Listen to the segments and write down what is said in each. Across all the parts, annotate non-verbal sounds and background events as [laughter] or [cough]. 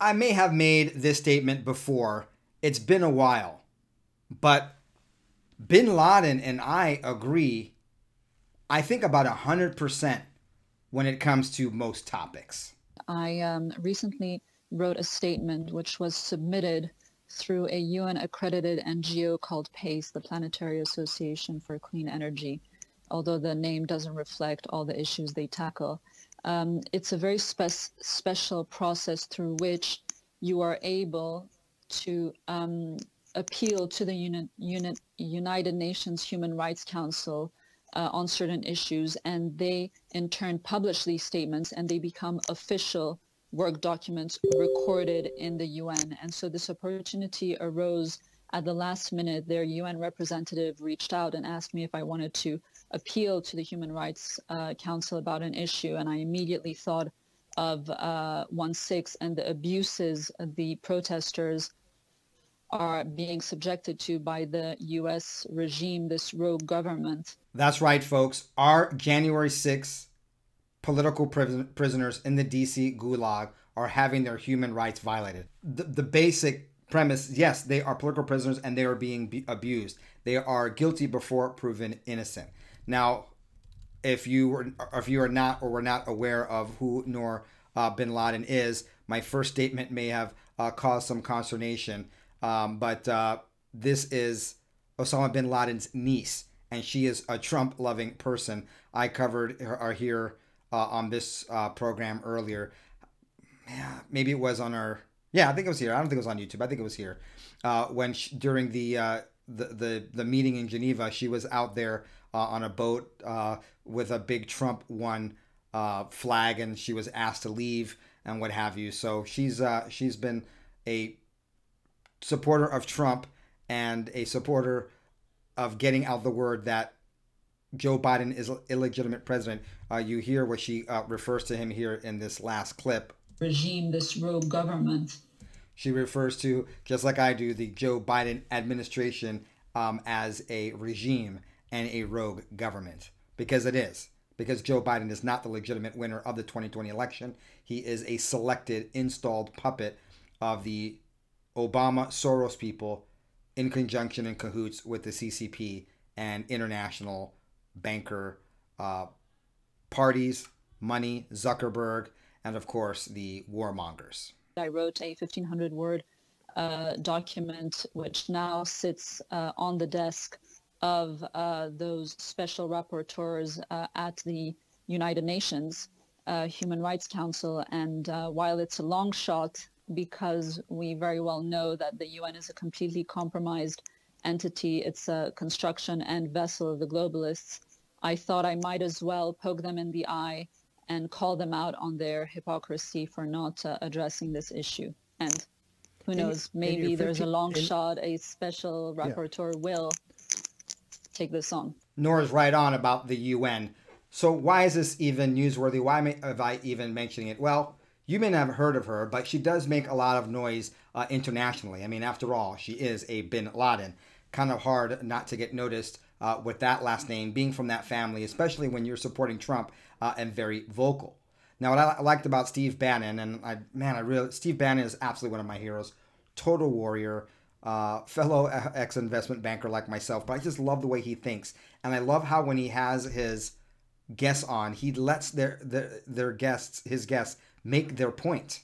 I may have made this statement before. It's been a while. But bin Ladin and I agree, I think about 100% when it comes to most topics. I um, recently wrote a statement which was submitted through a UN accredited NGO called PACE, the Planetary Association for Clean Energy, although the name doesn't reflect all the issues they tackle. Um, it's a very spe- special process through which you are able to um, appeal to the Uni- Uni- United Nations Human Rights Council uh, on certain issues, and they in turn publish these statements and they become official work documents recorded in the UN. And so this opportunity arose at the last minute. Their UN representative reached out and asked me if I wanted to appeal to the Human Rights uh, Council about an issue. And I immediately thought of uh, 1-6 and the abuses the protesters are being subjected to by the U.S. regime, this rogue government. That's right, folks. Our January 6th political prisoners in the DC gulag are having their human rights violated. The, the basic premise yes, they are political prisoners and they are being be- abused. They are guilty before proven innocent. Now, if you were, if you are not or were not aware of who Noor uh, bin Ladin is, my first statement may have uh, caused some consternation. Um, but uh, this is Osama bin Laden's niece, and she is a Trump loving person. I covered her, her here uh, on this uh, program earlier. Yeah, maybe it was on our. Yeah, I think it was here. I don't think it was on YouTube. I think it was here. Uh, when she, during the, the the the meeting in Geneva, she was out there uh, on a boat uh, with a big Trump won uh, flag, and she was asked to leave and what have you. So she's uh, she's been a supporter of Trump and a supporter of getting out the word that Joe Biden is illegitimate president. Uh, you hear what she uh, refers to him here in this last clip. Regime, this rogue government. She refers to, just like I do, the Joe Biden administration um, as a regime and a rogue government. Because it is. Because Joe Biden is not the legitimate winner of the 2020 election. He is a selected, installed puppet of the Obama Soros people in conjunction and cahoots with the CCP and international banker uh, parties, money, Zuckerberg, and of course the warmongers. I wrote a 1500 word uh, document which now sits uh, on the desk of uh, those special rapporteurs uh, at the United Nations uh, Human Rights Council. And while it's a long shot, because we very well know that the UN is a completely compromised entity, it's a construction and vessel of the globalists. I thought I might as well poke them in the eye and call them out on their hypocrisy for not uh, addressing this issue. And who knows, maybe there's a long shot, a special rapporteur yeah. will take this on. Nora's right on about the UN. So why is this even newsworthy? Why am I even mentioning it? Well, you may not have heard of her, but she does make a lot of noise uh, internationally. I mean, after all, she is a Bin Laden. Kind of hard not to get noticed uh, with that last name, being from that family, especially when you're supporting Trump uh, and very vocal. Now, what I liked about Steve Bannon, and I, man, I really Steve Bannon is absolutely one of my heroes. Total warrior, uh, fellow ex investment banker like myself, but I just love the way he thinks, and I love how when he has his guests on, he lets their their, their guests, his guests, make their point,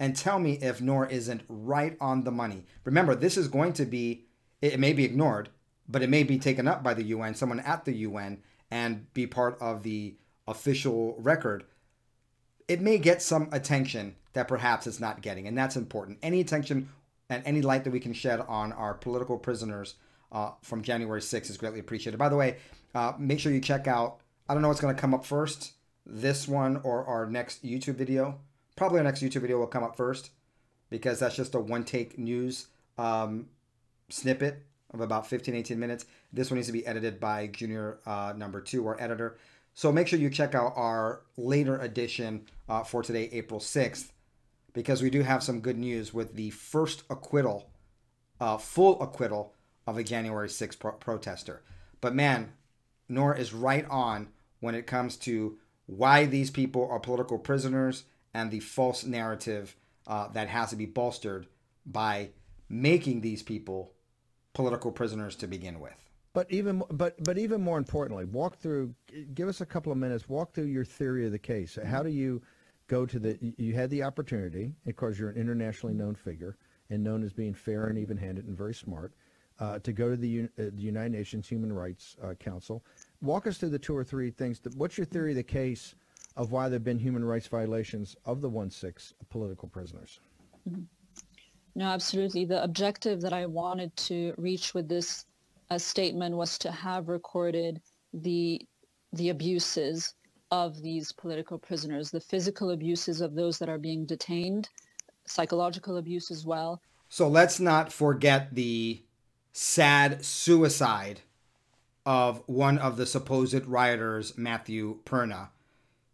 and tell me if Noor isn't right on the money. Remember, this is going to be it may be ignored, but it may be taken up by the UN, someone at the UN, and be part of the official record. It may get some attention that perhaps it's not getting, and that's important. Any attention and any light that we can shed on our political prisoners uh, from January 6th is greatly appreciated. By the way, uh, make sure you check out, I don't know what's going to come up first, this one or our next YouTube video. Probably our next YouTube video will come up first because that's just a one take news um, snippet of about 15, 18 minutes. This one needs to be edited by junior uh, number two, our editor. So make sure you check out our later edition uh, for today, April 6th, because we do have some good news with the first acquittal, uh, full acquittal of a January 6th pro- protester. But man, Nora is right on when it comes to why these people are political prisoners and the false narrative uh, that has to be bolstered by making these people political prisoners to begin with. But even but but even more importantly, walk through. Give us a couple of minutes. Walk through your theory of the case. How do you go to the? You had the opportunity, of course, you're an internationally known figure and known as being fair and even-handed and very smart. Uh, to go to the, uh, the, United Nations Human Rights uh, Council. Walk us through the two or three things. That, what's your theory of the case of why there have been human rights violations of the 1-6 political prisoners? Mm-hmm. No, absolutely. The objective that I wanted to reach with this uh, statement was to have recorded the the abuses of these political prisoners, the physical abuses of those that are being detained, psychological abuse as well. So let's not forget the sad suicide of one of the supposed rioters, Matthew Perna.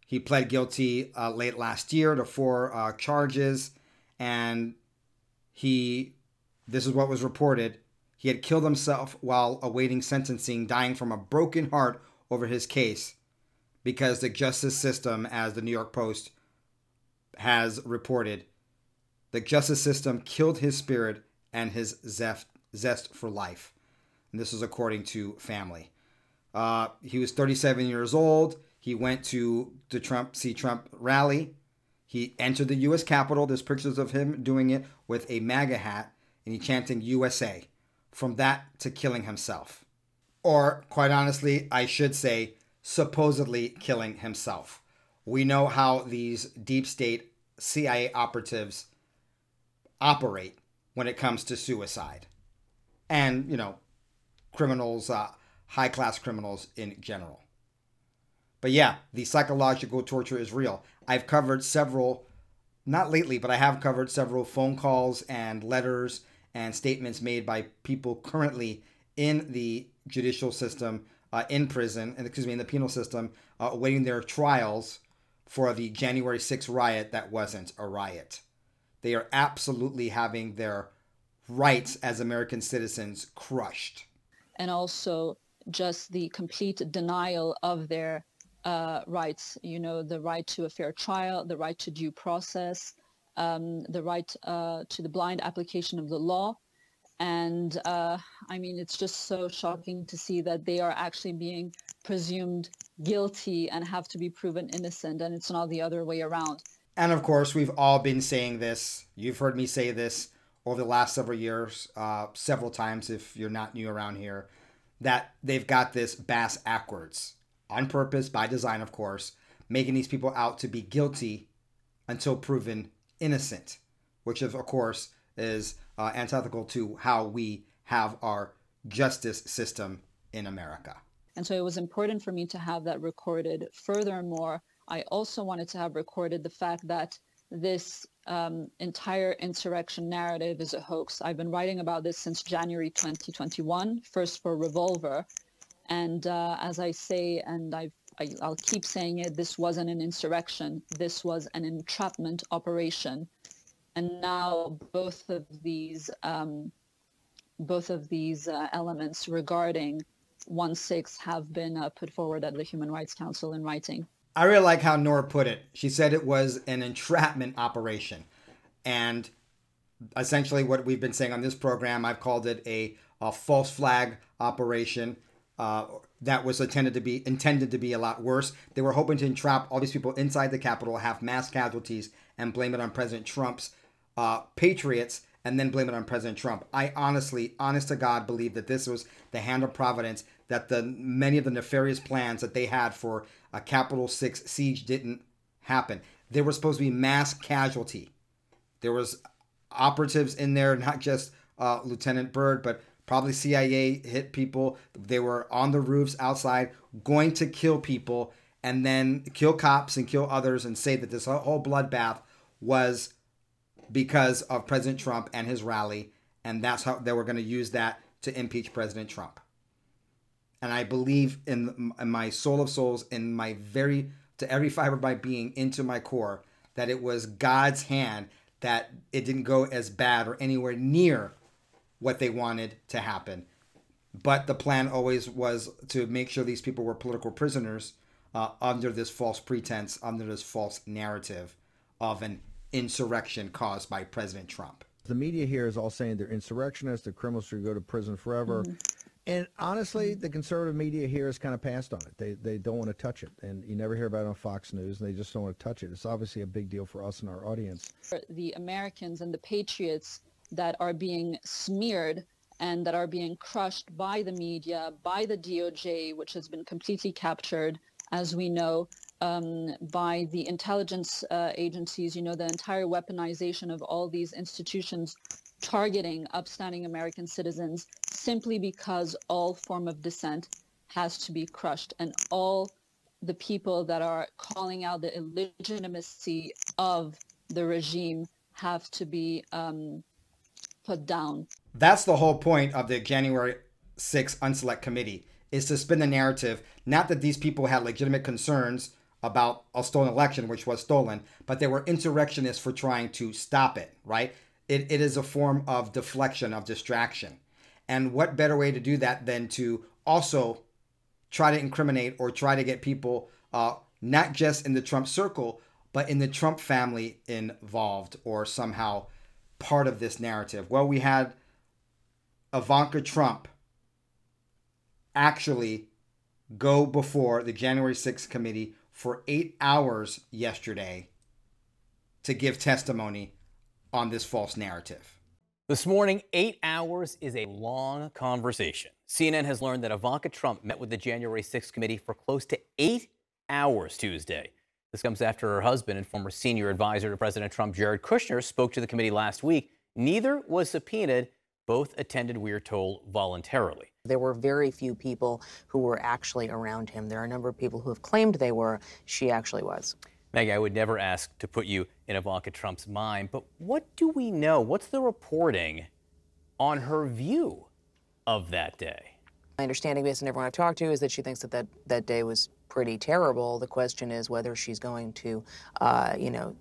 He pled guilty uh, late last year to four uh, charges, and he, this is what was reported, he had killed himself while awaiting sentencing, dying from a broken heart over his case because the justice system, as the New York Post has reported, the justice system killed his spirit and his zest, zest for life. And this is according to family. Uh, he was 37 years old. He went to the Trump see Trump rally. He entered the U.S. Capitol. There's pictures of him doing it with a MAGA hat, and he chanting USA. From that to killing himself, or quite honestly, I should say, supposedly killing himself. We know how these deep state CIA operatives operate when it comes to suicide, and you know, criminals. Uh, high class criminals in general. But yeah, the psychological torture is real. I've covered several, not lately, but I have covered several phone calls and letters and statements made by people currently in the judicial system, uh, in prison, and excuse me, in the penal system, uh, awaiting their trials for the January 6th riot that wasn't a riot. They are absolutely having their rights as American citizens crushed. And also, just the complete denial of their uh, rights, you know, the right to a fair trial, the right to due process, um, the right uh, to the blind application of the law. And uh, I mean, it's just so shocking to see that they are actually being presumed guilty and have to be proven innocent, and it's not the other way around. And of course, we've all been saying this. You've heard me say this over the last several years, uh, several times if you're not new around here that they've got this bass backwards on purpose, by design, of course, making these people out to be guilty until proven innocent, which, of course, is uh, antithetical to how we have our justice system in America. And so it was important for me to have that recorded. Furthermore, I also wanted to have recorded the fact that this um, entire insurrection narrative is a hoax. I've been writing about this since January 2021, first for Revolver. And uh, as I say, and I've, I, will keep saying it, this wasn't an insurrection. This was an entrapment operation. And now both of these, um, both of these uh, elements regarding 1-6 have been uh, put forward at the Human Rights Council in writing. I really like how Nora put it. She said it was an entrapment operation. And essentially, what we've been saying on this program, I've called it a, a false flag operation. Uh, that was intended to be intended to be a lot worse. They were hoping to entrap all these people inside the Capitol, have mass casualties, and blame it on President Trump's uh, patriots, and then blame it on President Trump. I honestly, honest to God, believe that this was the hand of Providence. That the many of the nefarious plans that they had for a Capitol 6 siege didn't happen. There was supposed to be mass casualty. There was operatives in there, not just uh, Lieutenant Byrd, but probably CIA hit people. They were on the roofs outside, going to kill people, and then kill cops and kill others, and say that this whole bloodbath was because of President Trump and his rally, and that's how they were going to use that to impeach President Trump and I believe in, in my soul of souls, in my very to every fiber of my being, into my core, that it was God's hand that it didn't go as bad or anywhere near what they wanted to happen. But the plan always was to make sure these people were political prisoners uh, under this false pretense, under this false narrative of an insurrection caused by President Trump. The media here is all saying they're insurrectionists, they're criminals who go to prison forever. Mm-hmm. And honestly, the conservative media here has kind of passed on it. They, they don't want to touch it. And you never hear about it on Fox News, and they just don't want to touch it. It's obviously a big deal for us and our audience. The Americans and the patriots that are being smeared and that are being crushed by the media, by the DOJ, which has been completely captured, as we know, um, by the intelligence uh, agencies, you know, the entire weaponization of all these institutions targeting upstanding American citizens simply because all form of dissent has to be crushed and all the people that are calling out the illegitimacy of the regime have to be um, put down. That's the whole point of the January 6th Unselect Committee is to spin the narrative, not that these people had legitimate concerns about a stolen election, which was stolen, but they were insurrectionists for trying to stop it, right? It, it is a form of deflection, of distraction. And what better way to do that than to also try to incriminate or try to get people, uh, not just in the Trump circle, but in the Trump family involved or somehow part of this narrative? Well, we had Ivanka Trump actually go before the January 6th committee for eight hours yesterday to give testimony on this false narrative. This morning, eight hours is a long conversation. CNN has learned that Ivanka Trump met with the January 6th committee for close to eight hours Tuesday. This comes after her husband and former senior advisor to President Trump, Jared Kushner, spoke to the committee last week. Neither was subpoenaed. Both attended, we are told, voluntarily. There were very few people who were actually around him. There are a number of people who have claimed they were. She actually was. Maggie, I would never ask to put you in Ivanka Trump's mind, but what do we know? What's the reporting on her view of that day? My understanding, based on everyone I've talked to, is that she thinks that that, that day was pretty terrible. The question is whether she's going to, uh, you know,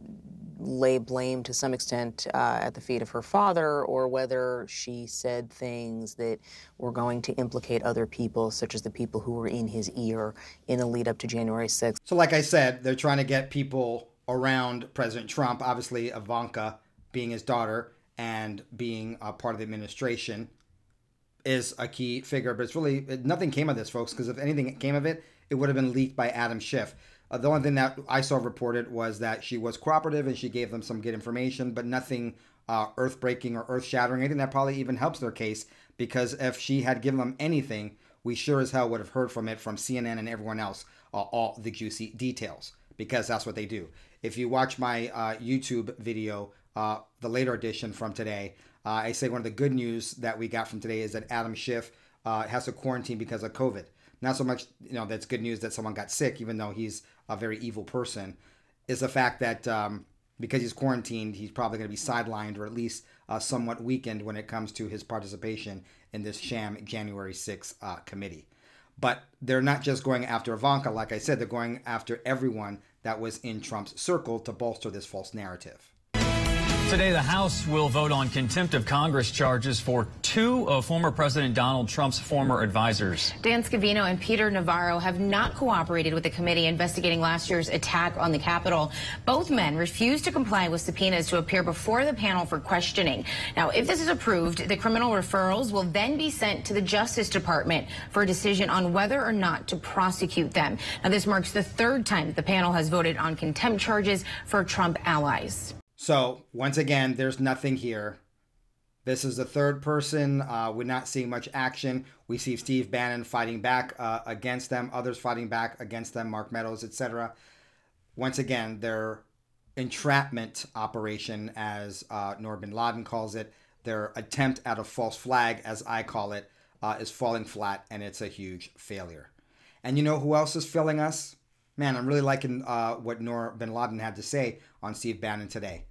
lay blame to some extent uh, at the feet of her father, or whether she said things that were going to implicate other people, such as the people who were in his ear in the lead up to January 6th. So, like I said, they're trying to get people around President Trump, obviously, Ivanka being his daughter and being a part of the administration is a key figure, but it's really nothing came of this, folks. Because if anything came of it, it would have been leaked by Adam Schiff. Uh, the only thing that I saw reported was that she was cooperative and she gave them some good information, but nothing uh, earth breaking or earth shattering. Anything that probably even helps their case because if she had given them anything, we sure as hell would have heard from it from CNN and everyone else, uh, all the juicy details because that's what they do. If you watch my uh, YouTube video, uh, the later edition from today, uh, I say one of the good news that we got from today is that Adam Schiff has to quarantine because of COVID. Not so much, you know, that's good news that someone got sick, even though he's a very evil person, is the fact that um, because he's quarantined, he's probably going to be sidelined or at least uh, somewhat weakened when it comes to his participation in this sham January 6th uh, committee. But they're not just going after Ivanka, like I said, they're going after everyone that was in Trump's circle to bolster this false narrative. Today, the House will vote on contempt of Congress charges for two of former President Donald Trump's former advisors. Dan Scavino and Peter Navarro have not cooperated with the committee investigating last year's attack on the Capitol. Both men refused to comply with subpoenas to appear before the panel for questioning. Now, if this is approved, the criminal referrals will then be sent to the Justice Department for a decision on whether or not to prosecute them. Now, this marks the third time the panel has voted on contempt charges for Trump allies. So once again, there's nothing here. This is the third person. Uh, we're not seeing much action. We see Steve Bannon fighting back uh, against them, others fighting back against them, Mark Meadows, etc. Once again, their entrapment operation, as uh, Noor bin Ladin calls it, their attempt at a false flag, as I call it, uh, is falling flat, and it's a huge failure. And you know who else is filling us? Man, I'm really liking uh, what Noor bin Ladin had to say on Steve Bannon today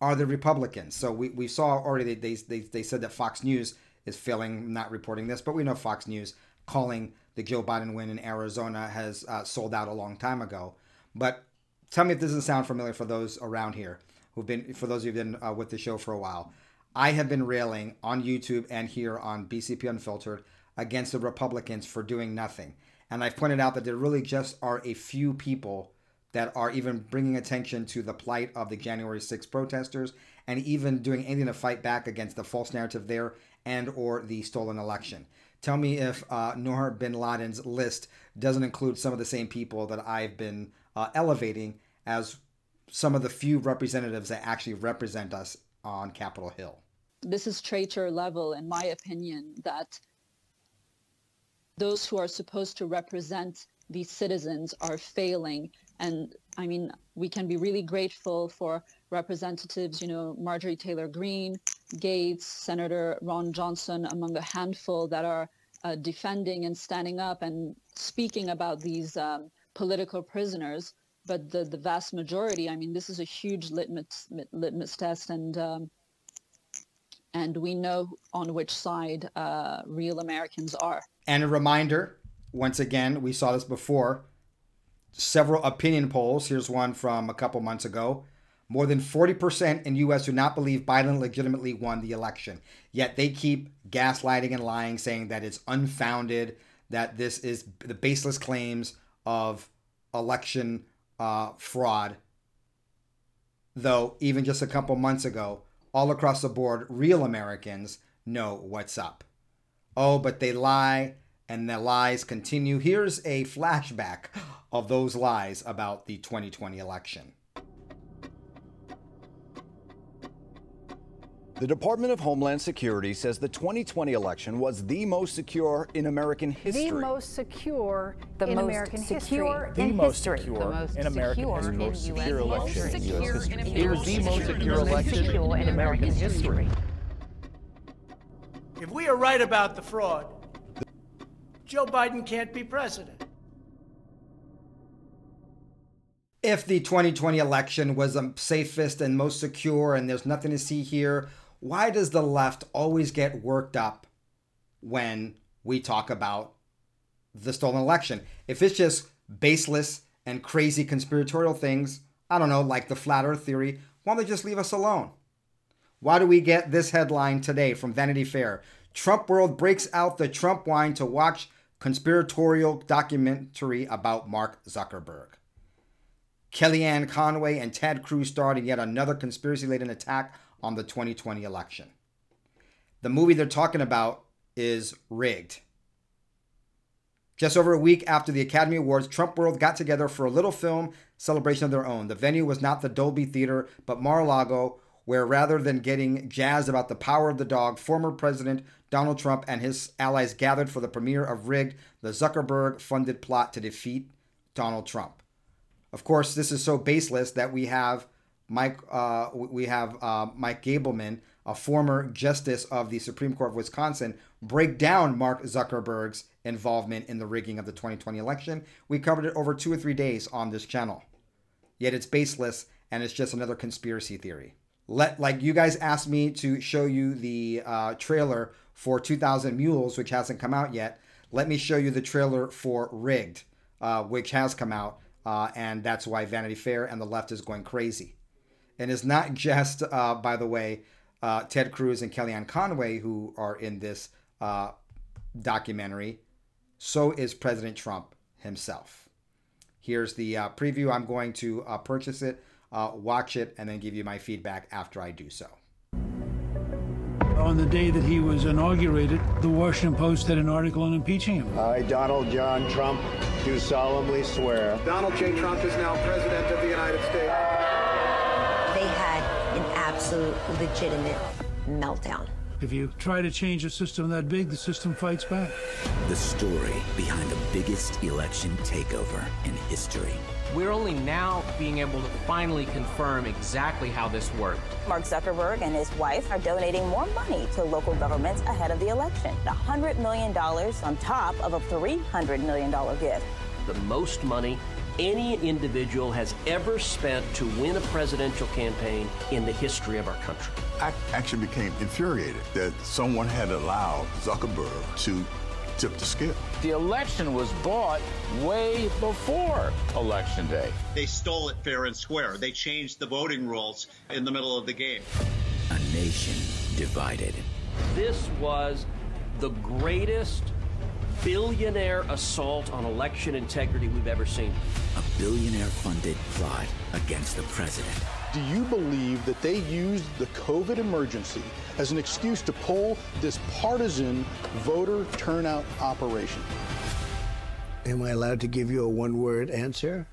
are the Republicans. So we, we saw already they, they, they said that Fox News is failing not reporting this, but we know Fox News calling the Joe Biden win in Arizona has uh, sold out a long time ago. But tell me if this doesn't sound familiar for those around here who've been, for those who've been uh, with the show for a while. I have been railing on YouTube and here on BCP Unfiltered against the Republicans for doing nothing. And I've pointed out that there really just are a few people that are even bringing attention to the plight of the January 6 protesters and even doing anything to fight back against the false narrative there and or the stolen election. Tell me if uh, Noor bin Ladin's list doesn't include some of the same people that I've been uh, elevating as some of the few representatives that actually represent us on Capitol Hill. This is traitor level, in my opinion, that those who are supposed to represent these citizens are failing. And I mean, we can be really grateful for representatives, you know, Marjorie Taylor Greene, Gaetz, Senator Ron Johnson, among a handful that are uh, defending and standing up and speaking about these um, political prisoners. But the, the vast majority, I mean, this is a huge litmus, litmus test. And um, and we know on which side uh, real Americans are. And a reminder once again, we saw this before. Several opinion polls. Here's one from a couple months ago. More than 40% in US do not believe Biden legitimately won the election. Yet they keep gaslighting and lying, saying that it's unfounded, that this is the baseless claims of election uh, fraud. Though, even just a couple months ago, all across the board, real Americans know what's up. Oh, but they lie and the lies continue. Here's a flashback of those lies about the 2020 election. The Department of Homeland Security says the 2020 election was the most secure in American history. The most secure the in most American secure history. In the most history. secure the most in American history. In most secure election in U.S. history. It was the most secure election in American history. If we are right about the fraud, Joe Biden can't be president. If the 2020 election was the safest and most secure and there's nothing to see here, why does the left always get worked up when we talk about the stolen election? If it's just baseless and crazy conspiratorial things, I don't know, like the flat earth theory, why don't they just leave us alone? Why do we get this headline today from Vanity Fair? Trump World breaks out the Trump wine to watch conspiratorial documentary about Mark Zuckerberg. Kellyanne Conway and Ted Cruz starred in yet another conspiracy laden attack on the 2020 election. The movie they're talking about is Rigged. Just over a week after the Academy Awards, Trump World got together for a little film celebration of their own. The venue was not the Dolby Theater, but Mar a Lago, where rather than getting jazzed about the power of the dog, former President Donald Trump and his allies gathered for the premiere of Rigged, the Zuckerberg funded plot to defeat Donald Trump. Of course, this is so baseless that we have Mike, uh, we have uh, Mike Gableman, a former justice of the Supreme Court of Wisconsin, break down Mark Zuckerberg's involvement in the rigging of the 2020 election. We covered it over two or three days on this channel. Yet it's baseless and it's just another conspiracy theory. Let like you guys asked me to show you the uh, trailer for 2000 Mules, which hasn't come out yet. Let me show you the trailer for Rigged, uh, which has come out, uh, and that's why Vanity Fair and the left is going crazy. And it's not [laughs] just, uh, by the way, uh, Ted Cruz and Kellyanne Conway who are in this uh, documentary. So is President Trump himself. Here's the preview. I'm going to purchase it, uh, watch it, and then give you my feedback after I do so. On the day that he was inaugurated, the Washington Post had an article on impeaching him. I, Donald John Trump, do solemnly swear. Donald J. Trump is now President of the United States. They had an absolute legitimate meltdown. If you try to change a system that big, the system fights back. The story behind the biggest election takeover in history. We're only now being able to finally confirm exactly how this worked. Mark Zuckerberg and his wife are donating more money to local governments ahead of the election. $100 million on top of a $300 million gift. The most money any individual has ever spent to win a presidential campaign in the history of our country. I actually became infuriated that someone had allowed Zuckerberg to tip the scale. The election was bought way before Election Day. They stole it fair and square. They changed the voting rules in the middle of the game. A nation divided. This was the greatest billionaire assault on election integrity we've ever seen. A billionaire funded plot against the president. Do you believe that they used the COVID emergency as an excuse to pull this partisan voter turnout operation? Am I allowed to give you a one word answer?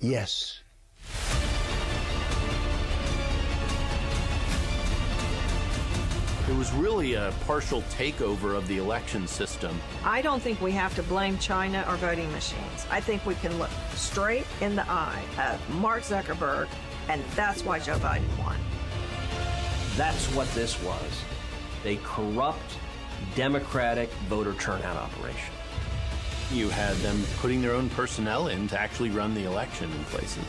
Yes. It was really a partial takeover of the election system. I don't think we have to blame China or voting machines. I think we can look straight in the eye of Mark Zuckerberg, and that's why Joe Biden won. That's what this was a corrupt, Democratic voter turnout operation. You had them putting their own personnel in to actually run the election in places.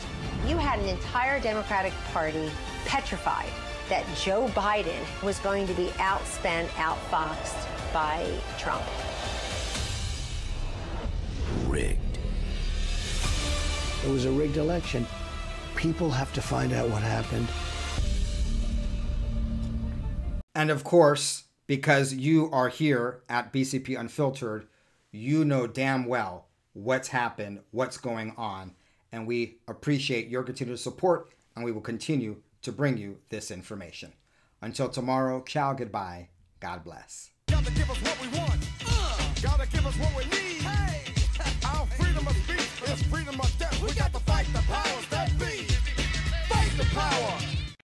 You had an entire Democratic Party petrified that Joe Biden was going to be outspent, outfoxed by Trump. Rigged. It was a rigged election. People have to find out what happened. And of course, because you are here at BCP Unfiltered, you know damn well what's happened, what's going on, and we appreciate your continued support, and we will continue to bring you this information. Until tomorrow, ciao, goodbye, God bless. Gotta give us what we want. Uh, gotta give us what we need. Hey, [laughs] our freedom of speech is freedom of death. We got to fight the powers that be the power.